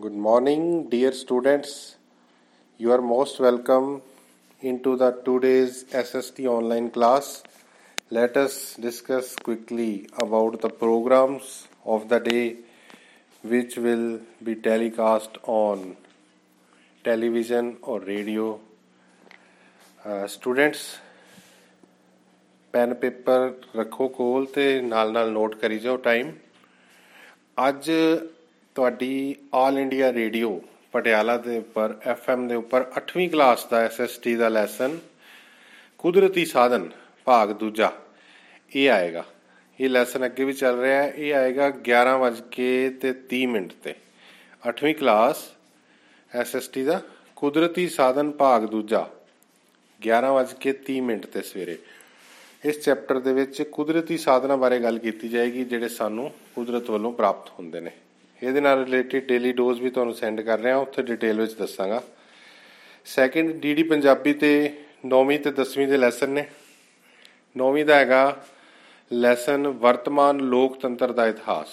Good morning, dear students. You are most welcome into the today's SST online class. Let us discuss quickly about the programs of the day which will be telecast on television or radio. Uh, students pen paper ਰੱਖੋ ਕੋਲ ਤੇ ਨਾਲ ਨਾਲ note ਕਰੀ ਜਾਓ time ਅੱਜ ਤੁਹਾਡੀ all India radio Patiala ਦੇ ਉੱਪਰ ਐਫਐਮ ਦੇ ਉੱਪਰ 8ਵੀਂ ਕਲਾਸ ਦਾ ਐਸਐਸਟੀ ਦਾ ਲੈਸਨ ਕੁਦਰਤੀ ਸਾਧਨ, ਭਾਗ ਦੂਜਾ। ਇਹ ਆਏਗਾ। ਇਹ ਲੈਸਨ ਅੱਗੇ ਵੀ ਚੱਲ ਰਿਹਾ ਹੈ। ਇਹ ਆਏਗਾ 11 ਵਜੇ ਤੇ 30 ਮਿੰਟ ਤੇ। 8ਵੀਂ ਕਲਾਸ ਐਸਐਸਟੀ ਦਾ ਕੁਦਰਤੀ ਸਾਧਨ, ਭਾਗ ਦੂਜਾ। 11 ਵਜੇ 30 ਮਿੰਟ ਤੇ ਸਵੇਰੇ। ਇਸ ਚੈਪਟਰ ਦੇ ਵਿੱਚ ਕੁਦਰਤੀ ਸਾਧਨਾਂ ਬਾਰੇ ਗੱਲ ਕੀਤੀ ਜਾਏਗੀ, ਜਿਹੜੇ ਸਾਨੂੰ ਕੁਦਰਤ ਵੱਲੋਂ ਪ੍ਰਾਪਤ ਹੁੰਦੇ ਨੇ। ਇਹਦੇ ਨਾਲ ਰਿਲੇਟਡ ਡੇਲੀ ਡੋਜ਼ ਵੀ ਤੁਹਾਨੂੰ ਸੈਂਡ ਕਰ ਰਿਹਾ, ਉੱਥੇ ਡਿਟੇਲ ਵਿੱਚ ਦੱਸਾਂਗਾ। ਸੈਕਿੰਡ ਡੀਡੀ ਪੰਜਾਬੀ ਤੇ 9ਵੀਂ ਤੇ 10ਵੀਂ ਦੇ ਲੈਸਨ ਨੇ। 9ਵੀਂ ਦਾ ਹੈਗਾ ਲੈਸਨ ਵਰਤਮਾਨ ਲੋਕਤੰਤਰ ਦਾ ਇਤਿਹਾਸ।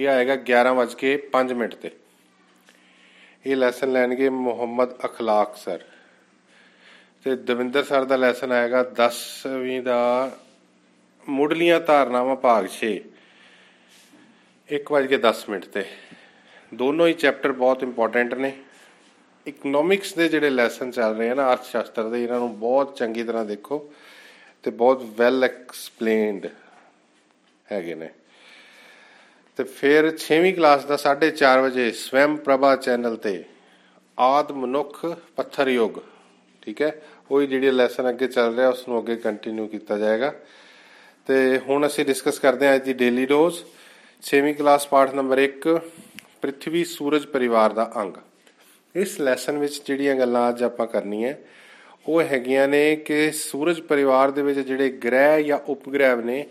ਇਹ ਆਏਗਾ 11:05 ਮਿੰਟ ਤੇ। ਇਹ ਲੈਸਨ ਲੈਣਗੇ ਮੁਹੰਮਦ ਅਖਲਾਕ ਸਰ ਤੇ ਦਵਿੰਦਰ ਸਰ ਦਾ ਲੈਸਨ ਆਏਗਾ 10ਵੀਂ ਦਾ ਮੁੱਢਲੀਆਂ ਧਾਰਨਾਵਾਂ ਭਾਗ 6 1:10 ਮਿੰਟ ਤੇ। ਦੋਨੋਂ ਹੀ ਚੈਪਟਰ ਬਹੁਤ ਇੰਪੋਰਟੈਂਟ ਨੇ। ਇਕਨੋਮਿਕਸ ਦੇ ਜਿਹੜੇ ਲੈਸਨ ਚੱਲ ਰਹੇ ਹਨ ਅਰਥ ਸ਼ਾਸਤਰ ਦੇ, ਇਹਨਾਂ ਨੂੰ ਬਹੁਤ ਚੰਗੀ ਤਰ੍ਹਾਂ ਦੇਖੋ ਤੇ ਬਹੁਤ ਵੈਲ ਐਕਸਪਲੇਨਡ ਹੈਗੇ ਨੇ। ਤੇ ਫਿਰ 6ਵੀਂ ਕਲਾਸ ਦਾ 4:30 ਵਜੇ ਸਵੈਮ ਪ੍ਰਭਾ ਚੈਨਲ ਤੇ ਆਦ ਮਨੁੱਖ ਪੱਥਰ ਯੁੱਗ, ਠੀਕ ਹੈ? ਉਹੀ ਜਿਹੜੀ ਲੈਸਨ ਅੱਗੇ ਚੱਲ ਰਿਹਾ ਉਸ ਨੂੰ ਅੱਗੇ ਕੰਟੀਨਿਊ ਕੀਤਾ ਜਾਏਗਾ। ਤੇ ਹੁਣ ਅਸੀਂ ਡਿਸਕਸ ਕਰਦੇ ਹਾਂ ਅੱਜ ਦੀ ਡੇਲੀ ਡੋਜ਼ 6ਵੀਂ ਕਲਾਸ ਪਾਠ ਨੰਬਰ 1 ਪ੍ਰithvi ਸੂਰਜ ਪਰਿਵਾਰ ਦਾ ਅੰਗ। ਇਸ ਲੈਸਨ ਵਿੱਚ ਜਿਹੜੀਆਂ ਗੱਲਾਂ ਅੱਜ ਆਪਾਂ ਕਰਨੀਆਂ, ਉਹ ਹੈਗੀਆਂ ਨੇ ਕਿ ਸੂਰਜ ਪਰਿਵਾਰ ਦੇ ਵਿੱਚ ਜਿਹੜੇ ਗ੍ਰਹਿ ਜਾਂ ਉਪਗ੍ਰਹਿ ਨੇ,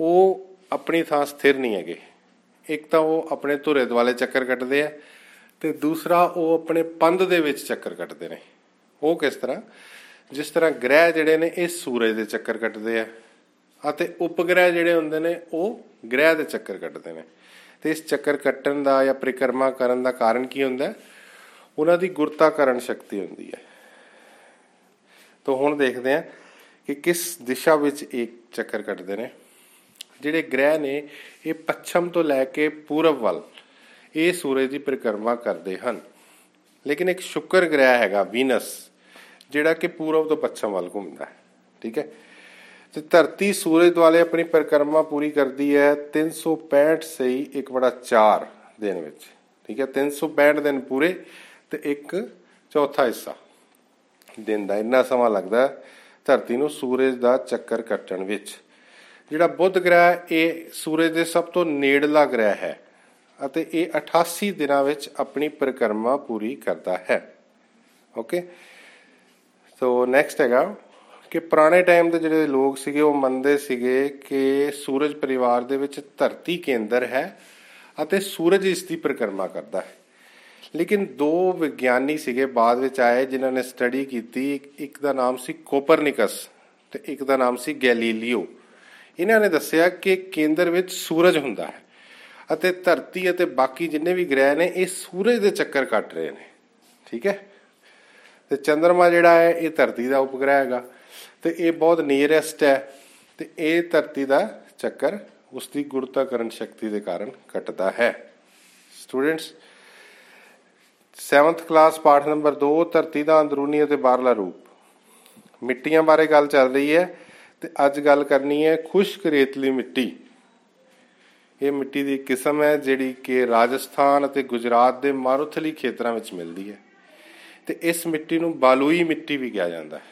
ਉਹ ਆਪਣੀ ਥਾਂ ਸਥਿਰ ਨਹੀਂ ਹੈਗੇ। ਇੱਕ ਤਾਂ ਉਹ ਆਪਣੇ ਧੁਰੇ ਦੁਆਲੇ ਚੱਕਰ ਕੱਟਦੇ ਆ ਤੇ ਦੂਸਰਾ ਉਹ ਆਪਣੇ ਪੰਧ ਦੇ ਵਿੱਚ ਚੱਕਰ ਕੱਟਦੇ ਨੇ। ਉਹ ਕਿਸ ਤਰ੍ਹਾਂ? ਜਿਸ ਤਰ੍ਹਾਂ ਗ੍ਰਹਿ ਜਿਹੜੇ ਨੇ, ਇਹ ਸੂਰਜ ਦੇ ਚੱਕਰ ਕੱਟਦੇ ਆ। ਅਤੇ ਉਪਗ੍ਰਹਿ ਜਿਹੜੇ ਹੁੰਦੇ ਨੇ, ਉਹ ਗ੍ਰਹਿ ਦੇ ਚੱਕਰ ਕੱਟਦੇ ਨੇ। ਤੇ ਇਸ ਚੱਕਰ ਕੱਟਣ ਦਾ ਜਾਂ ਪਰਿਕਰਮਾ ਕਰਨ ਦਾ ਕਾਰਨ ਕੀ ਹੁੰਦਾ ਉਹਨਾਂ ਦੀ ਗੁਰਤਾਕਰਨ ਸ਼ਕਤੀ ਹੁੰਦੀ ਹੈ। ਤੋਂ ਹੁਣ ਦੇਖਦੇ ਹਾਂ ਕਿ ਕਿਸ ਦਿਸ਼ਾ ਵਿੱਚ ਇਹ ਚੱਕਰ ਕੱਟਦੇ ਨੇ। ਜਿਹੜੇ ਗ੍ਰਹਿ ਨੇ, ਇਹ ਪੱਛਮ ਤੋਂ ਲੈ ਕੇ ਪੂਰਬ ਵੱਲ ਇਹ ਸੂਰਜ ਦੀ ਪਰਿਕਰਮਾ ਕਰਦੇ ਹਨ। ਲੇਕਿਨ ਇੱਕ ਸ਼ੁੱਕਰ ਗ੍ਰਹਿ ਹੈਗਾ, ਵੀਨਸ, ਜਿਹੜਾ ਕਿ ਪੂਰਬ ਤੋਂ ਪੱਛਮ ਵੱਲ ਘੁੰਮਦਾ ਹੈ। ਠੀਕ ਹੈ? ਤੇ ਧਰਤੀ ਸੂਰਜ ਦੁਆਲੇ ਆਪਣੀ ਪਰਿਕਰਮਾ ਪੂਰੀ ਕਰਦੀ ਹੈ 365 ਸਹੀ 1/4 ਦਿਨ ਵਿੱਚ। ਠੀਕ ਹੈ 365 ਦਿਨ ਪੂਰੇ ਤੇ ਇੱਕ ਚੌਥਾ ਹਿੱਸਾ ਦਿਨ ਦਾ। ਇੰਨਾ ਸਮਾਂ ਲੱਗਦਾ ਧਰਤੀ ਨੂੰ ਸੂਰਜ ਦਾ ਚੱਕਰ ਕੱਟਣ ਵਿੱਚ। ਜਿਹੜਾ ਬੁੱਧ ਗ੍ਰਹਿ ਇਹ ਸੂਰਜ ਦੇ ਸਭ ਤੋਂ ਨੇੜਲਾ ਗ੍ਰਹਿ ਹੈ ਅਤੇ ਇਹ 88 ਦਿਨਾਂ ਵਿੱਚ ਆਪਣੀ ਪਰਿਕਰਮਾ ਪੂਰੀ ਕਰਦਾ ਹੈ। ਓਕੇ? ਸੋ ਨੈਕਸਟ ਹੈਗਾ। ਕਿ ਪੁਰਾਣੇ ਟਾਈਮ ਦੇ ਜਿਹੜੇ ਲੋਕ ਸੀਗੇ, ਉਹ ਮੰਨਦੇ ਸੀਗੇ ਕਿ ਸੂਰਜ ਪਰਿਵਾਰ ਦੇ ਵਿੱਚ ਧਰਤੀ ਕੇਂਦਰ ਹੈ ਅਤੇ ਸੂਰਜ ਇਸ ਦੀ ਪਰਿਕਰਮਾ ਕਰਦਾ ਹੈ। ਲੇਕਿਨ ਦੋ ਵਿਗਿਆਨੀ ਸੀਗੇ ਬਾਅਦ ਵਿੱਚ ਆਏ, ਜਿਨ੍ਹਾਂ ਨੇ ਸਟੱਡੀ ਕੀਤੀ। ਇੱਕ ਦਾ ਨਾਮ ਸੀ ਕੋਪਰਨਿਕਸ ਤੇ ਇੱਕ ਦਾ ਨਾਮ ਸੀ ਗੈਲੀਲੀਓ। ਇਹਨਾਂ ਨੇ ਦੱਸਿਆ ਕਿ ਕੇਂਦਰ ਵਿੱਚ ਸੂਰਜ ਹੁੰਦਾ ਹੈ ਅਤੇ ਧਰਤੀ ਅਤੇ ਬਾਕੀ ਜਿੰਨੇ ਵੀ ਗ੍ਰਹਿ ਨੇ, ਇਹ ਸੂਰਜ ਦੇ ਚੱਕਰ ਕੱਟ ਰਹੇ ਨੇ। ਠੀਕ ਹੈ? ਤੇ ਚੰ드ਰਮਾ ਜਿਹੜਾ ਹੈ, ਇਹ ਧਰਤੀ ਦਾ ਉਪਗ੍ਰਹਿ ਹੈਗਾ। ਤੇ ਇਹ ਬਹੁਤ ਨੀਅਰੈਸਟ ਹੈ ਤੇ ਇਹ ਧਰਤੀ ਦਾ ਚੱਕਰ ਉਸ ਦੀ ਗੁਰਤਾਕਰਨ ਸ਼ਕਤੀ ਦੇ ਕਾਰਨ ਕੱਟਦਾ ਹੈ। ਸਟੂਡੈਂਟਸ 7th ਕਲਾਸ ਪਾਠ ਨੰਬਰ 2 ਧਰਤੀ ਦਾ ਅੰਦਰੂਨੀ ਅਤੇ ਬਾਹਰਲਾ ਰੂਪ। ਮਿੱਟੀਆਂ ਬਾਰੇ ਗੱਲ ਚੱਲ ਰਹੀ ਹੈ ਤੇ ਅੱਜ ਗੱਲ ਕਰਨੀ ਹੈ ਖੁਸ਼ਕ ਰੇਤਲੀ ਮਿੱਟੀ। ਇਹ ਮਿੱਟੀ ਦੀ ਕਿਸਮ ਹੈ ਜਿਹੜੀ ਕਿ ਰਾਜਸਥਾਨ ਅਤੇ ਗੁਜਰਾਤ ਦੇ ਮਾਰੂਥਲੀ ਖੇਤਰਾਂ ਵਿੱਚ ਮਿਲਦੀ ਹੈ। ਤੇ ਇਸ ਮਿੱਟੀ ਨੂੰ ਬਾਲੂਈ ਮਿੱਟੀ ਵੀ ਕਿਹਾ ਜਾਂਦਾ ਹੈ।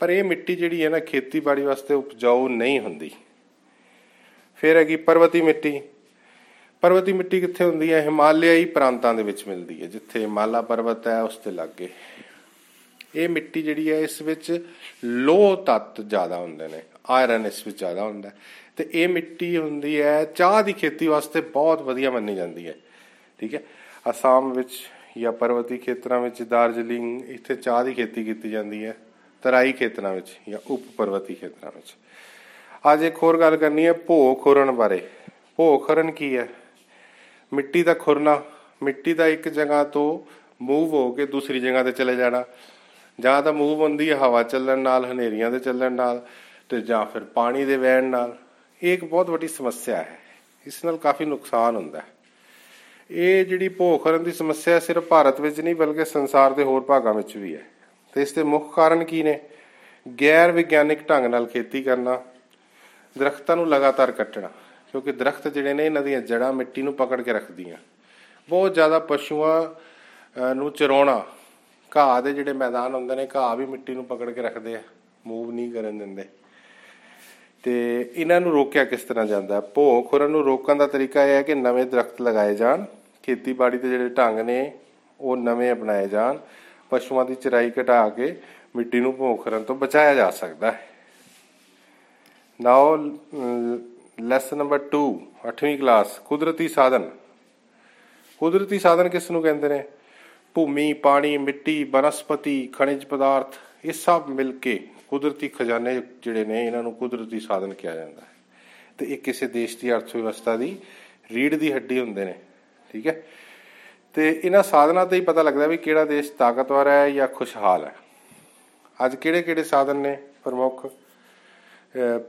ਪਰ ਇਹ ਮਿੱਟੀ ਜਿਹੜੀ ਹੈ ਨਾ, ਖੇਤੀਬਾੜੀ ਵਾਸਤੇ ਉਪਜਾਊ ਨਹੀਂ ਹੁੰਦੀ। ਫਿਰ ਹੈਗੀ ਪਰਵਤੀ ਮਿੱਟੀ। ਪਰਵਤੀ ਮਿੱਟੀ ਕਿੱਥੇ ਹੁੰਦੀ ਹੈ? ਹਿਮਾਲਿਆਈ ਪ੍ਰਾਂਤਾਂ ਦੇ ਵਿੱਚ ਮਿਲਦੀ ਹੈ, ਜਿੱਥੇ ਹਿਮਾਲਾ ਪਰਬਤ ਹੈ, ਉਸ ਤੇ ਲੱਗੇ। ਇਹ ਮਿੱਟੀ ਜਿਹੜੀ ਹੈ, ਇਸ ਵਿੱਚ ਲੋਹ ਤੱਤ ਜ਼ਿਆਦਾ ਹੁੰਦੇ ਨੇ, ਆਇਰਨ ਇਸ ਵਿੱਚ ਜ਼ਿਆਦਾ ਹੁੰਦਾ ਤੇ ਇਹ ਮਿੱਟੀ ਹੁੰਦੀ ਹੈ, ਚਾਹ ਦੀ ਖੇਤੀ ਵਾਸਤੇ ਬਹੁਤ ਵਧੀਆ ਮੰਨੀ ਜਾਂਦੀ ਹੈ, ਠੀਕ ਹੈ? ਅਸਾਮ ਵਿੱਚ ਜਾਂ ਪਰਵਤੀ ਖੇਤਰਾਂ ਵਿੱਚ ਦਾਰਜਲਿੰਗ, ਇੱਥੇ ਚਾਹ ਦੀ ਖੇਤੀ ਕੀਤੀ ਜਾਂਦੀ ਹੈ। ਤਰਾਈ ਖੇਤਰਾਂ ਵਿੱਚ ਜਾਂ ਉਪ ਪਰਵਤੀ ਖੇਤਰਾਂ ਵਿੱਚ। ਅੱਜ ਇੱਕ ਹੋਰ ਗੱਲ ਕਰਨੀ ਹੈ ਭੋ ਖੁਰਨ ਬਾਰੇ। ਭੋ ਖੁਰਨ ਕੀ ਹੈ? ਮਿੱਟੀ ਦਾ ਖੁਰਨਾ। ਮਿੱਟੀ ਦਾ ਇੱਕ ਜਗ੍ਹਾ ਤੋਂ ਮੂਵ ਹੋ ਕੇ ਦੂਸਰੀ ਜਗ੍ਹਾ ਤੇ ਚਲੇ ਜਾਣਾ। ਜਾਂ ਤਾਂ ਮੂਵ ਹੁੰਦੀ ਹੈ ਹਵਾ ਚੱਲਣ ਨਾਲ, ਹਨੇਰੀਆਂ ਦੇ ਚੱਲਣ ਨਾਲ, ਤੇ ਜਾਂ ਫਿਰ ਪਾਣੀ ਦੇ ਵਹਿਣ ਨਾਲ। ਇਹ ਇੱਕ ਬਹੁਤ ਵੱਡੀ ਸਮੱਸਿਆ ਹੈ। ਇਸ ਨਾਲ ਕਾਫੀ ਨੁਕਸਾਨ ਹੁੰਦਾ ਹੈ। ਇਹ ਜਿਹੜੀ ਭੋਖਰਨ ਦੀ ਸਮੱਸਿਆ ਸਿਰਫ ਭਾਰਤ ਵਿੱਚ ਨਹੀਂ, ਬਲਕਿ ਸੰਸਾਰ ਦੇ ਹੋਰ ਭਾਗਾਂ ਵਿੱਚ ਵੀ ਹੈ। ਤੇ ਇਸ ਦੇ ਮੁੱਖ ਕਾਰਨ ਕੀ ਨੇ? ਗੈਰ ਵਿਗਿਆਨਿਕ ਢੰਗ ਨਾਲ ਖੇਤੀ ਕਰਨਾ, ਦਰਖਤਾਂ ਨੂੰ ਲਗਾਤਾਰ ਕੱਟਣਾ, ਕਿਉਂਕਿ ਦਰਖਤ ਜਿਹੜੇ ਨੇ, ਇਹਨਾਂ ਦੀਆਂ ਜੜਾਂ ਮਿੱਟੀ ਨੂੰ ਪਕੜ ਕੇ ਰੱਖਦੀਆਂ। ਬਹੁਤ ਜ਼ਿਆਦਾ ਪਸ਼ੂਆਂ ਨੂੰ ਚਰਾਉਣਾ, ਘਾਹ ਦੇ ਜਿਹੜੇ ਮੈਦਾਨ ਹੁੰਦੇ ਨੇ, ਘਾਹ ਵੀ ਮਿੱਟੀ ਨੂੰ ਪਕੜ ਕੇ ਰੱਖਦੇ ਆ, ਮੂਵ ਨਹੀਂ ਕਰਨ ਦਿੰਦੇ। ਤੇ ਇਹਨਾਂ ਨੂੰ ਰੋਕਿਆ ਕਿਸ ਤਰ੍ਹਾਂ ਜਾਂਦਾ? ਹੈ ਭੋਂ ਖੁਰਨ ਨੂੰ ਰੋਕਣ ਦਾ ਤਰੀਕਾ ਇਹ ਹੈ ਕਿ ਨਵੇਂ ਦਰਖਤ ਲਗਾਏ ਜਾਣ, ਖੇਤੀਬਾੜੀ ਦੇ ਜਿਹੜੇ ਢੰਗ ਨੇ, ਉਹ ਨਵੇਂ ਅਪਣਾਏ ਜਾਣ। ਪਸ਼ੂਆਂ ਦੀ ਚਰਾਈ ਘਟਾ ਕੇ ਮਿੱਟੀ ਨੂੰ ਭੋਂ ਖੁਰਨ ਤੋਂ ਬਚਾਇਆ ਜਾ ਸਕਦਾ ਹੈ। ਨਾਓ ਲੈਸਨ ਨੰਬਰ 2 8ਵੀਂ ਕਲਾਸ ਕੁਦਰਤੀ ਸਾਧਨ। ਕੁਦਰਤੀ ਸਾਧਨ ਕਿਸ ਨੂੰ ਕਹਿੰਦੇ ਨੇ? ਭੂਮੀ, ਪਾਣੀ, ਮਿੱਟੀ, ਬਨਸਪਤੀ, ਖਣਿਜ ਪਦਾਰਥ, ਇਹ ਸਭ ਮਿਲ ਕੇ ਕੁਦਰਤੀ ਖਜ਼ਾਨੇ ਜਿਹੜੇ ਨੇ, ਇਹਨਾਂ ਨੂੰ ਕੁਦਰਤੀ ਸਾਧਨ ਕਿਹਾ ਜਾਂਦਾ ਹੈ। ਤੇ ਇਹ ਕਿਸੇ ਦੇਸ਼ ਦੀ ਅਰਥ ਵਿਵਸਥਾ ਦੀ ਰੀੜ ਦੀ ਹੱਡੀ ਹੁੰਦੇ ਨੇ, ਠੀਕ ਹੈ? ਤੇ ਇਹਨਾਂ ਸਾਧਨਾਂ ਤੇ ਹੀ ਪਤਾ ਲੱਗਦਾ ਵੀ ਕਿਹੜਾ ਦੇਸ਼ ਤਾਕਤਵਰ ਹੈ ਜਾਂ ਖੁਸ਼ਹਾਲ ਹੈ। ਅੱਜ ਕਿਹੜੇ ਕਿਹੜੇ ਸਾਧਨ ਨੇ ਪ੍ਰਮੁੱਖ?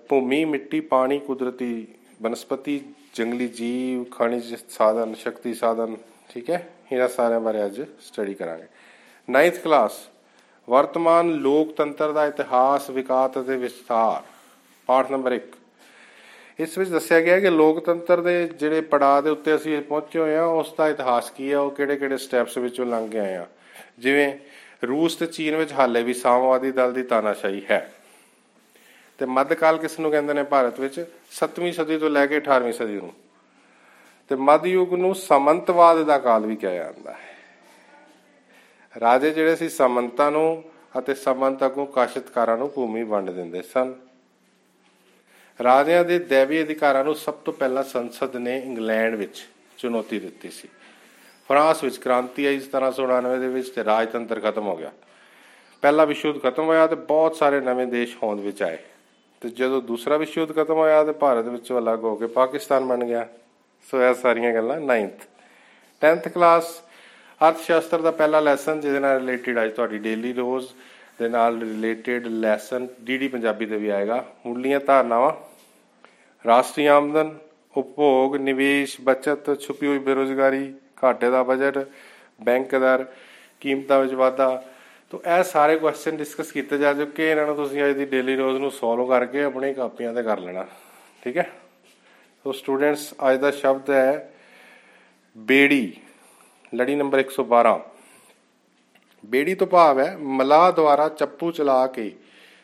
ਭੂਮੀ, ਮਿੱਟੀ, ਪਾਣੀ, ਕੁਦਰਤੀ ਬਨਸਪਤੀ, ਜੰਗਲੀ ਜੀਵ, ਖਣਿਜ ਸਾਧਨ, ਸ਼ਕਤੀ ਸਾਧਨ, ਠੀਕ ਹੈ? ਇਹਨਾਂ ਸਾਰਿਆਂ ਬਾਰੇ ਅੱਜ ਸਟੱਡੀ ਕਰਾਂਗੇ। 9th ਕਲਾਸ ਵਰਤਮਾਨ ਲੋਕਤੰਤਰ ਦਾ ਇਤਿਹਾਸ, ਵਿਕਾਸ ਅਤੇ ਵਿਸਥਾਰ। ਪਾਠ ਨੰਬਰ 1 ਇਸ ਵਿੱਚ ਦੱਸਿਆ ਗਿਆ ਕਿ ਲੋਕਤੰਤਰ ਦੇ ਜਿਹੜੇ ਪੜਾਅ ਦੇ ਉੱਤੇ ਅਸੀਂ ਪਹੁੰਚੇ ਹੋਏ ਆ ਉਸ ਦਾ ਇਤਿਹਾਸ ਕੀ ਹੈ ਉਹ ਕਿਹੜੇ-ਕਿਹੜੇ ਸਟੈਪਸ ਵਿੱਚੋਂ ਲੰਘ ਕੇ ਆਏ ਆ। ਜਿਵੇਂ ਰੂਸ ਤੇ ਚੀਨ ਵਿੱਚ ਹਾਲੇ ਵੀ ਸਾਮਵਾਦੀ ਦਲ ਦੀ ਤਾਨਾਸ਼ਾਹੀ ਹੈ। ਤੇ ਮੱਧਕਾਲ ਕਿਸ ਨੂੰ ਕਹਿੰਦੇ ਨੇ ਭਾਰਤ ਵਿੱਚ? 7ਵੀਂ ਸਦੀ ਤੋਂ ਲੈ ਕੇ 18ਵੀਂ ਸਦੀ ਨੂੰ। ਤੇ ਮੱਧ ਯੁੱਗ ਨੂੰ ਸਮੰਤਵਾਦ ਦਾ ਕਾਲ ਵੀ ਕਿਹਾ ਜਾਂਦਾ ਹੈ। ਰਾਜੇ ਜਿਹੜੇ ਸੀ ਸਮੰਤਾਂ ਨੂੰ ਅਤੇ ਸਮੰਤਕ ਨੂੰ ਕਾਸ਼ਤਕਾਰਾਂ ਨੂੰ ਭੂਮੀ ਵੰਡ ਦਿੰਦੇ ਸਨ। ਰਾਜਿਆਂ ਦੇ ਦੇਵੀ ਅਧਿਕਾਰਾਂ ਨੂੰ ਸਭ ਤੋਂ ਪਹਿਲਾਂ ਸੰਸਦ ਨੇ ਇੰਗਲੈਂਡ ਵਿੱਚ ਚੁਣੌਤੀ ਦਿੱਤੀ ਸੀ। ਫਰਾਂਸ ਵਿੱਚ ਕ੍ਰਾਂਤੀ ਆਈ 1799 ਦੇ ਵਿੱਚ ਤੇ ਰਾਜਤੰਤਰ ਖਤਮ ਹੋ ਗਿਆ। ਪਹਿਲਾ ਵਿਸ਼ਵ ਯੁੱਧ ਖਤਮ ਹੋਇਆ ਤੇ ਬਹੁਤ ਸਾਰੇ ਨਵੇਂ ਦੇਸ਼ ਹੋਂਦ ਵਿੱਚ ਆਏ। ਤੇ ਜਦੋਂ ਦੂਸਰਾ ਵਿਸ਼ਵ ਯੁੱਧ ਖਤਮ ਹੋਇਆ ਤੇ ਭਾਰਤ ਵਿੱਚੋਂ ਅਲੱਗ ਹੋ ਕੇ ਪਾਕਿਸਤਾਨ ਬਣ ਗਿਆ। ਸੋ ਇਹ ਸਾਰੀਆਂ ਗੱਲਾਂ 9th 10th ਕਲਾਸ ਅਰਥ ਸ਼ਾਸਤਰ ਦਾ ਪਹਿਲਾ ਲੈਸਨ ਜਿਹਦੇ ਨਾਲ ਰਿਲੇਟਡ ਅੱਜ ਤੁਹਾਡੀ ਡੇਲੀ ਰੋਜ਼ ਦੇ ਨਾਲ ਰਿਲੇਟਡ ਲੈਸਨ ਡੀਡੀ ਪੰਜਾਬੀ ਤੇ ਵੀ ਆਏਗਾ। ਮੁੱਢਲੀਆਂ ਧਾਰਨਾਵਾਂ, ਰਾਸ਼ਟਰੀ ਆਮਦਨ, ਉਪਭੋਗ, ਨਿਵੇਸ਼, ਬਚਤ, ਛੁਪੀ ਹੋਈ ਬੇਰੋਜ਼ਗਾਰੀ, ਘਾਟੇ ਦਾ ਬਜਟ ਬੈਂਕ ਦਰ ਕੀਮਤਾਂ ਵਿੱਚ ਵਾਧਾ। ਤੋਂ ਇਹ ਸਾਰੇ ਕੁਐਸਚਨ ਡਿਸਕਸ ਕੀਤੇ ਜਾ ਚੁੱਕੇ ਇਹਨਾਂ ਨੂੰ ਤੁਸੀਂ ਅੱਜ ਦੀ ਡੇਲੀ ਰੋਜ਼ ਨੂੰ ਸੋਲਵ ਕਰਕੇ ਆਪਣੀ ਕਾਪੀਆਂ ਤੇ ਕਰ ਲੈਣਾ। ਠੀਕ ਹੈ? ਸੋ ਸਟੂਡੈਂਟਸ ਅੱਜ ਦਾ ਸ਼ਬਦ ਹੈ ਬੇੜੀ। ਲੜੀ ਨੰਬਰ 112 ਬੇੜੀ ਤੋਂ ਭਾਵ ਹੈ ਮਲਾਹ ਦੁਆਰਾ ਚੱਪੂ ਚਲਾ ਕੇ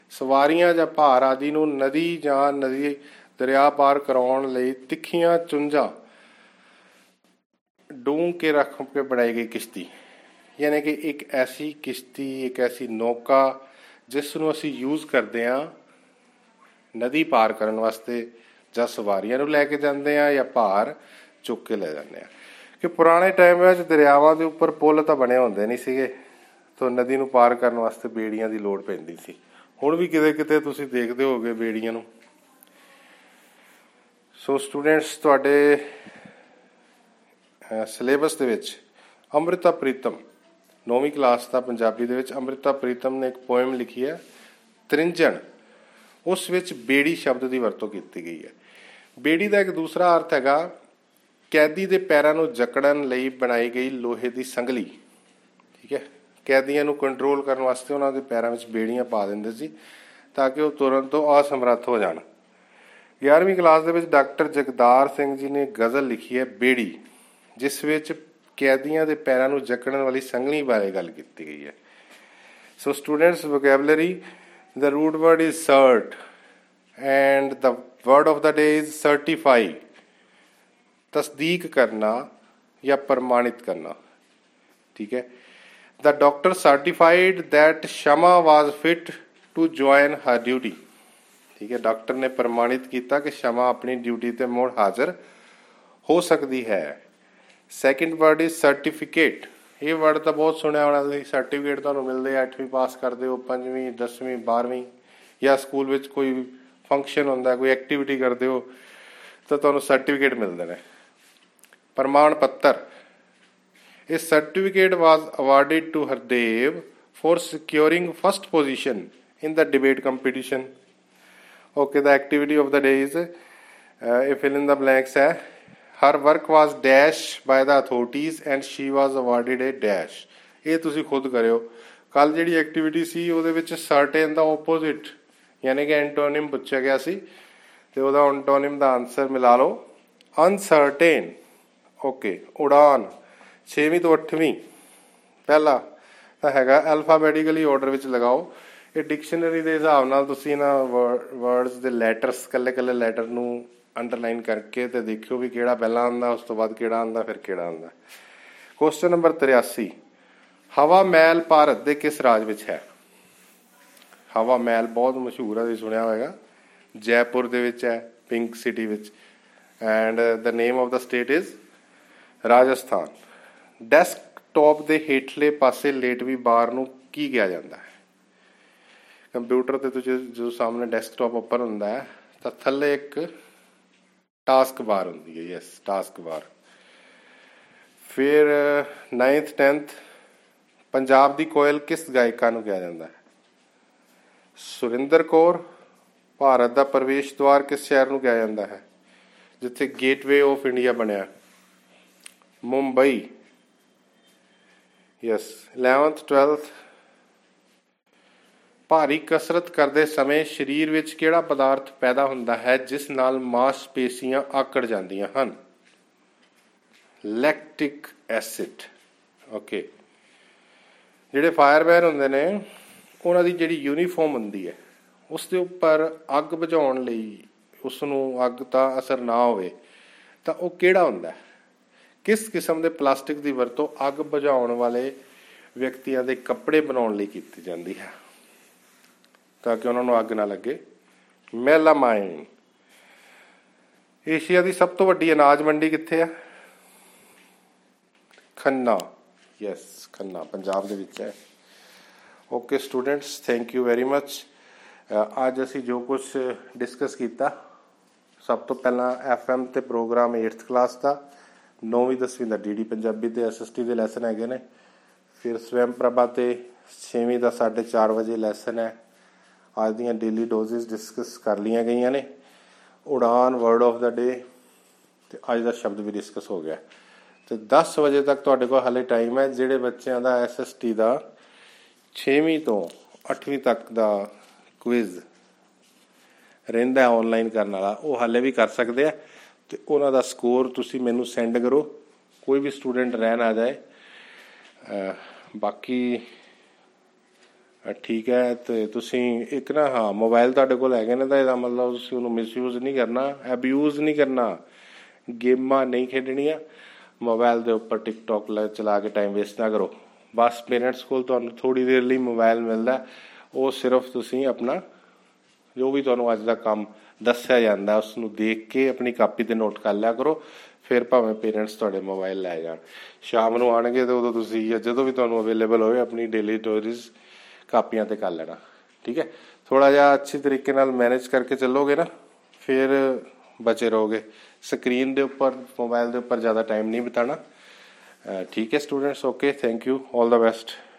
ਸਵਾਰੀਆਂ ਜਾਂ ਭਾਰ ਆਦਿ ਨੂੰ ਨਦੀ ਜਾਂ ਨਦੀ ਦਰਿਆ ਪਾਰ ਕਰਾਉਣ ਲਈ ਤਿੱਖੀਆਂ ਚੁੰਝਾਂ ਡੂੰ ਕੇ ਰੱਖ ਕੇ ਬਣਾਈ ਗਈ ਕਿਸ਼ਤੀ। ਯਾਨੀ ਕਿ ਇੱਕ ਐਸੀ ਕਿਸ਼ਤੀ, ਇੱਕ ਐਸੀ ਨੌਕਾ ਜਿਸ ਨੂੰ ਅਸੀਂ ਯੂਜ਼ ਕਰਦੇ ਆ ਨਦੀ ਪਾਰ ਕਰਨ ਵਾਸਤੇ ਜਾਂ ਸਵਾਰੀਆਂ ਨੂੰ ਲੈ ਕੇ ਜਾਂਦੇ ਆ ਜਾਂ ਭਾਰ ਚੁੱਕ ਕੇ ਲੈ ਜਾਂਦੇ ਆ ਕਿ ਪੁਰਾਣੇ ਟਾਈਮ ਵਿੱਚ ਦਰਿਆਵਾਂ ਦੇ ਉੱਪਰ ਪੁਲ ਤਾਂ ਬਣੇ ਹੁੰਦੇ ਨਹੀਂ ਸੀਗੇ। ਤੋਂ ਨਦੀ ਨੂੰ ਪਾਰ ਕਰਨ ਵਾਸਤੇ ਬੇੜੀਆਂ ਦੀ ਲੋੜ ਪੈਂਦੀ ਸੀ। ਹੁਣ ਵੀ ਕਿਤੇ ਕਿਤੇ ਤੁਸੀਂ ਦੇਖਦੇ ਹੋਗੇ ਬੇੜੀਆਂ ਨੂੰ। ਸੋ ਸਟੂਡੈਂਟਸ ਤੁਹਾਡੇ ਸਿਲੇਬਸ ਦੇ ਵਿੱਚ ਅੰਮ੍ਰਿਤਾ ਪ੍ਰੀਤਮ 9ਵੀਂ ਕਲਾਸ ਦਾ ਪੰਜਾਬੀ ਦੇ ਵਿੱਚ ਅੰਮ੍ਰਿਤਾ ਪ੍ਰੀਤਮ ਨੇ ਇੱਕ ਪੋਇਮ ਲਿਖੀ ਹੈ, ਤ੍ਰਿੰਜਣ। ਉਸ ਵਿੱਚ ਬੇੜੀ ਸ਼ਬਦ ਦੀ ਵਰਤੋਂ ਕੀਤੀ ਗਈ ਹੈ। ਬੇੜੀ ਦਾ ਇੱਕ ਦੂਸਰਾ ਅਰਥ ਹੈਗਾ, ਕੈਦੀ ਦੇ ਪੈਰਾਂ ਨੂੰ ਜਕੜਨ ਲਈ ਬਣਾਈ ਗਈ ਲੋਹੇ ਦੀ ਸੰਗਲੀ। ਠੀਕ ਹੈ? ਕੈਦੀਆਂ ਨੂੰ ਕੰਟਰੋਲ ਕਰਨ ਵਾਸਤੇ ਉਹਨਾਂ ਦੇ ਪੈਰਾਂ ਵਿੱਚ ਬੇੜੀਆਂ ਪਾ ਦਿੰਦੇ ਸੀ ਤਾਂ ਕਿ ਉਹ ਤੁਰਨ ਤੋਂ ਅਸਮਰੱਥ ਹੋ ਜਾਣ। 11ਵੀਂ ਕਲਾਸ ਦੇ ਵਿੱਚ ਡਾਕਟਰ ਜਗਦਾਰ ਸਿੰਘ ਜੀ ਨੇ ਗਜ਼ਲ ਲਿਖੀ ਹੈ, ਬੇੜੀ, ਜਿਸ ਵਿੱਚ ਕੈਦੀਆਂ ਦੇ ਪੈਰਾਂ ਨੂੰ ਜਕੜਨ ਵਾਲੀ ਸੰਗਲੀ ਬਾਰੇ ਗੱਲ ਕੀਤੀ ਗਈ ਹੈ। So students vocabulary the root word is cert and the word of the day is certify ਤਸਦੀਕ ਕਰਨਾ ਜਾਂ ਪ੍ਰਮਾਣਿਤ ਕਰਨਾ ਠੀਕ ਹੈ the doctor certified that shama was fit to join her duty. ਠੀਕ ਹੈ ਡਾਕਟਰ ਨੇ ਪ੍ਰਮਾਣਿਤ ਕੀਤਾ ਕਿ ਸ਼ਮਾ ਆਪਣੀ ਡਿਊਟੀ ਤੇ ਮੁੜ ਹਾਜ਼ਰ ਹੋ ਸਕਦੀ ਹੈ ਸੈਕੰਡ ਵਰਡ ਇਜ਼ ਸਰਟੀਫਿਕੇਟ ਇਹ ਵਰਡ ਤਾਂ ਬਹੁਤ ਸੁਣਿਆ ਹੋਣਾ ਤੁਸੀਂ ਸਰਟੀਫਿਕੇਟ ਤੁਹਾਨੂੰ ਮਿਲਦੇ ਆ 8ਵੀਂ ਪਾਸ ਕਰਦੇ ਹੋ 5ਵੀਂ 10ਵੀਂ 12ਵੀਂ ਜਾਂ ਸਕੂਲ ਵਿੱਚ ਕੋਈ ਫੰਕਸ਼ਨ ਹੁੰਦਾ ਕੋਈ ਐਕਟੀਵਿਟੀ ਕਰਦੇ ਹੋ ਤਾਂ ਤੁਹਾਨੂੰ ਸਰਟੀਫਿਕੇਟ ਮਿਲਦੇ ਨੇ ਪ੍ਰਮਾਣ ਪੱਤਰ A certificate was awarded to Hardev for securing first position in the debate competition. Okay, the activity of the day is uh, a fill in the blanks hai. Her work was dash by the authorities and she was awarded a dash. ਇਹ ਤੁਸੀਂ ਖੁਦ ਕਰਿਓ ਕੱਲ ਜਿਹੜੀ activity ਸੀ ਉਹਦੇ ਵਿੱਚ certain ਦਾ opposite ਯਾਨੀ ਕਿ ਐਂਟੋਨਿਮ ਪੁੱਛਿਆ ਗਿਆ ਸੀ ਤੇ ਉਹਦਾ ਐਂਟੋਨਿਮ ਦਾ ਆਨਸਰ ਮਿਲਾ ਲਓ ਅਨਸਰਟੇਨ ਓਕੇ ਉਡਾਨ 6ਵੀਂ ਤੋਂ 8ਵੀਂ ਪਹਿਲਾ ਤਾਂ ਹੈਗਾ ਅਲਫਾਬੈਟਿਕਲੀ ਆਰਡਰ ਵਿੱਚ ਲਗਾਓ। ਇਹ ਡਿਕਸ਼ਨਰੀ ਦੇ ਹਿਸਾਬ ਨਾਲ ਤੁਸੀਂ ਇਹਨਾਂ ਵਰਡਸ ਦੇ ਲੈਟਰਸ ਕੱਲੇ ਕੱਲੇ ਲੈਟਰ ਨੂੰ ਅੰਡਰਲਾਈਨ ਕਰਕੇ ਤੇ ਦੇਖਿਓ ਵੀ ਕਿਹੜਾ ਪਹਿਲਾਂ ਆਉਂਦਾ, ਉਸ ਤੋਂ ਬਾਅਦ ਕਿਹੜਾ ਆਉਂਦਾ, ਫਿਰ ਕਿਹੜਾ ਆਉਂਦਾ। ਕੁਐਸਚਨ ਨੰਬਰ 83 ਹਵਾ ਮਹਿਲ ਭਾਰਤ ਦੇ ਕਿਸ ਰਾਜ ਵਿੱਚ ਹੈ? ਹਵਾ ਮਹਿਲ ਬਹੁਤ ਮਸ਼ਹੂਰ ਹੈ ਤੁਸੀਂ ਸੁਣਿਆ ਹੋਵੇਗਾ। ਜੈਪੁਰ ਦੇ ਵਿੱਚ ਹੈ, ਪਿੰਕ ਸਿਟੀ ਵਿੱਚ। And the name of the state is Rajasthan. Desktop ਦੇ ਹੇਠਲੇ ਪਾਸੇ ਲੇਟਵੀ ਬਾਰ ਨੂੰ ਕੀ ਕਿਹਾ ਜਾਂਦਾ ਹੈ? ਕੰਪਿਊਟਰ ਤੇ ਤੁਸੀਂ ਜੋ ਸਾਹਮਣੇ ਡੈਸਕਟਾਪ ਉੱਪਰ ਹੁੰਦਾ ਹੈ, ਤਾਂ ਥੱਲੇ ਇੱਕ ਟਾਸਕ ਬਾਰ ਹੁੰਦੀ ਹੈ, ਯੈਸ, ਟਾਸਕ ਬਾਰ। ਫਿਰ 9th 10th ਪੰਜਾਬ ਦੀ ਕੋਇਲ ਕਿਸ ਗਾਇਕਾ ਨੂੰ ਕਿਹਾ ਜਾਂਦਾ ਹੈ? ਸੁਰਿੰਦਰ ਕੌਰ, ਭਾਰਤ ਦਾ ਪ੍ਰਵੇਸ਼ ਦਵਾਰ ਕਿਸ ਸ਼ਹਿਰ ਨੂੰ ਕਿਹਾ ਜਾਂਦਾ ਹੈ? ਜਿੱਥੇ ਗੇਟਵੇ ਆਫ ਇੰਡੀਆ ਬਣਿਆ। ਮੁੰਬਈ। ਯੈਸ 11th 12th ਭਾਰੀ ਕਸਰਤ ਕਰਦੇ ਸਮੇਂ ਸਰੀਰ ਵਿੱਚ ਕਿਹੜਾ ਪਦਾਰਥ ਪੈਦਾ ਹੁੰਦਾ ਹੈ, ਜਿਸ ਨਾਲ ਮਾਸਪੇਸ਼ੀਆਂ ਆਕੜ ਜਾਂਦੀਆਂ ਹਨ? ਲੈਕਟਿਕ ਐਸਿਡ ਓਕੇ ਜਿਹੜੇ ਫਾਇਰਮੈਨ ਹੁੰਦੇ ਨੇ, ਉਹਨਾਂ ਦੀ ਜਿਹੜੀ ਯੂਨੀਫਾਰਮ ਹੁੰਦੀ ਹੈ, ਉਸ ਦੇ ਉੱਪਰ ਅੱਗ ਬੁਝਾਉਣ ਲਈ ਉਸ ਨੂੰ ਅੱਗ ਦਾ ਅਸਰ ਨਾ ਹੋਵੇ, ਤਾਂ ਉਹ ਕਿਹੜਾ ਹੁੰਦਾ ਹੈ? ਕਿਸ ਕਿਸਮ ਦੇ ਪਲਾਸਟਿਕ ਦੀ ਵਰਤੋਂ ਅੱਗ ਬੁਝਾਉਣ ਵਾਲੇ ਵਿਅਕਤੀਆਂ ਦੇ ਕੱਪੜੇ ਬਣਾਉਣ ਲਈ ਕੀਤੀ ਜਾਂਦੀ ਹੈ? ਤਾਂ ਕਿ ਉਹਨਾਂ ਨੂੰ ਅੱਗ ਨਾ ਲੱਗੇ। ਮੈਲਾਮਾਈਨ। ਏਸ਼ੀਆ ਦੀ ਸਭ ਤੋਂ ਵੱਡੀ ਅਨਾਜ ਮੰਡੀ ਕਿੱਥੇ ਹੈ ਖੰਨਾ। ਯੈਸ ਖੰਨਾ, ਪੰਜਾਬ ਦੇ ਵਿੱਚ ਹੈ। Okay students thank you very much ਅੱਜ ਅਸੀਂ ਜੋ ਕੁਝ ਡਿਸਕਸ ਕੀਤਾ, ਸਭ ਤੋਂ ਪਹਿਲਾਂ ਐਫਐਮ ਤੇ ਪ੍ਰੋਗਰਾਮ 8th ਕਲਾਸ ਦਾ। 9ਵੀਂ 10ਵੀਂ ਦਾ ਡੀਡੀ ਪੰਜਾਬੀ ਤੇ ਐਸਐਸਟੀ ਦੇ ਲੈਸਨ ਹੈਗੇ ਨੇ। ਫਿਰ ਸਵੈਮ ਪ੍ਰਭਾ ਤੇ 6ਵੀਂ ਦਾ 4:30 ਵਜੇ ਲੈਸਨ ਹੈ। ਅੱਜ ਦੀਆਂ ਡੇਲੀ ਡੋਜ਼ਸ ਡਿਸਕਸ ਕਰ ਲੀਆਂ ਗਈਆਂ ਨੇ। ਉਡਾਨ ਵਰਡ ਆਫ ਦਾ ਡੇ ਤੇ ਅੱਜ ਦਾ ਸ਼ਬਦ ਵੀ ਡਿਸਕਸ ਹੋ ਗਿਆ। ਤੇ 10 ਵਜੇ ਤੱਕ ਤੁਹਾਡੇ ਕੋਲ ਹਾਲੇ ਟਾਈਮ ਹੈ, ਜਿਹੜੇ ਬੱਚਿਆਂ ਦਾ ਐਸਐਸਟੀ ਦਾ 6ਵੀਂ ਤੋਂ 8ਵੀਂ ਤੱਕ ਦਾ ਕੁਇਜ਼ ਰਹਿੰਦਾ ਆਨਲਾਈਨ ਕਰਨ ਵਾਲਾ, ਉਹ ਹਾਲੇ ਵੀ ਕਰ ਸਕਦੇ ਆ। ਤੇ ਉਹਨਾਂ ਦਾ ਸਕੋਰ ਤੁਸੀਂ ਮੈਨੂੰ ਸੈਂਡ ਕਰੋ, ਕੋਈ ਵੀ ਸਟੂਡੈਂਟ ਰਹਿਣ ਆ ਜਾਏ। ਬਾਕੀ ਠੀਕ ਹੈ ਤੇ ਤੁਸੀਂ ਇੱਕ ਨਾ, ਹਾਂ ਮੋਬਾਈਲ ਤੁਹਾਡੇ ਕੋਲ ਹੈਗੇ ਨੇ ਤਾਂ ਇਹਦਾ ਮਤਲਬ ਤੁਸੀਂ ਉਹਨੂੰ ਮਿਸਯੂਜ਼ ਨਹੀਂ ਕਰਨਾ ਅਬਿਊਜ਼ ਨਹੀਂ ਕਰਨਾ। ਗੇਮਾਂ ਨਹੀਂ ਖੇਡਣੀਆਂ ਮੋਬਾਈਲ ਦੇ ਉੱਪਰ ਟਿਕਟੌਕ ਚਲਾ ਕੇ ਟਾਈਮ ਵੇਸਟ ਨਾ ਕਰੋ। ਬਸ ਪੇਰੈਂਟਸ ਕੋਲ ਤੁਹਾਨੂੰ ਥੋੜੀ ਦੇਰ ਲਈ ਮੋਬਾਈਲ ਮਿਲਦਾ, ਉਹ ਸਿਰਫ ਤੁਸੀਂ ਆਪਣਾ ਜੋ ਵੀ ਤੁਹਾਨੂੰ ਅੱਜ ਦਾ ਕੰਮ ਦੱਸਿਆ ਜਾਂਦਾ ਉਸ ਨੂੰ ਦੇਖ ਕੇ ਆਪਣੀ ਕਾਪੀ ਤੇ ਨੋਟ ਕਰ ਲਿਆ ਕਰੋ, ਫਿਰ ਭਾਵੇਂ ਪੇਰੈਂਟਸ ਤੁਹਾਡੇ ਮੋਬਾਈਲ ਲੈ ਜਾਣ। ਸ਼ਾਮ ਨੂੰ ਆਣਗੇ ਤੇ ਉਦੋਂ ਤੁਸੀਂ ਜਦੋਂ ਵੀ ਤੁਹਾਨੂੰ ਅਵੇਲੇਬਲ ਹੋਵੇ, ਆਪਣੀ ਡੇਲੀ ਸਟੋਰੀਜ਼ ਕਾਪੀਆਂ ਤੇ ਕਰ ਲੈਣਾ। ਠੀਕ ਹੈ? ਥੋੜਾ ਜਿਹਾ ਅੱਛੇ ਤਰੀਕੇ ਨਾਲ ਮੈਨੇਜ ਕਰਕੇ ਚੱਲੋਗੇ ਨਾ, ਫਿਰ ਬਚੇ ਰਹੋਗੇ। ਸਕਰੀਨ ਦੇ ਉੱਪਰ ਮੋਬਾਈਲ ਦੇ ਉੱਪਰ ਜ਼ਿਆਦਾ ਟਾਈਮ ਨਹੀਂ ਬਿਤਾਣਾ ਠੀਕ ਹੈ students okay thank you 올 the best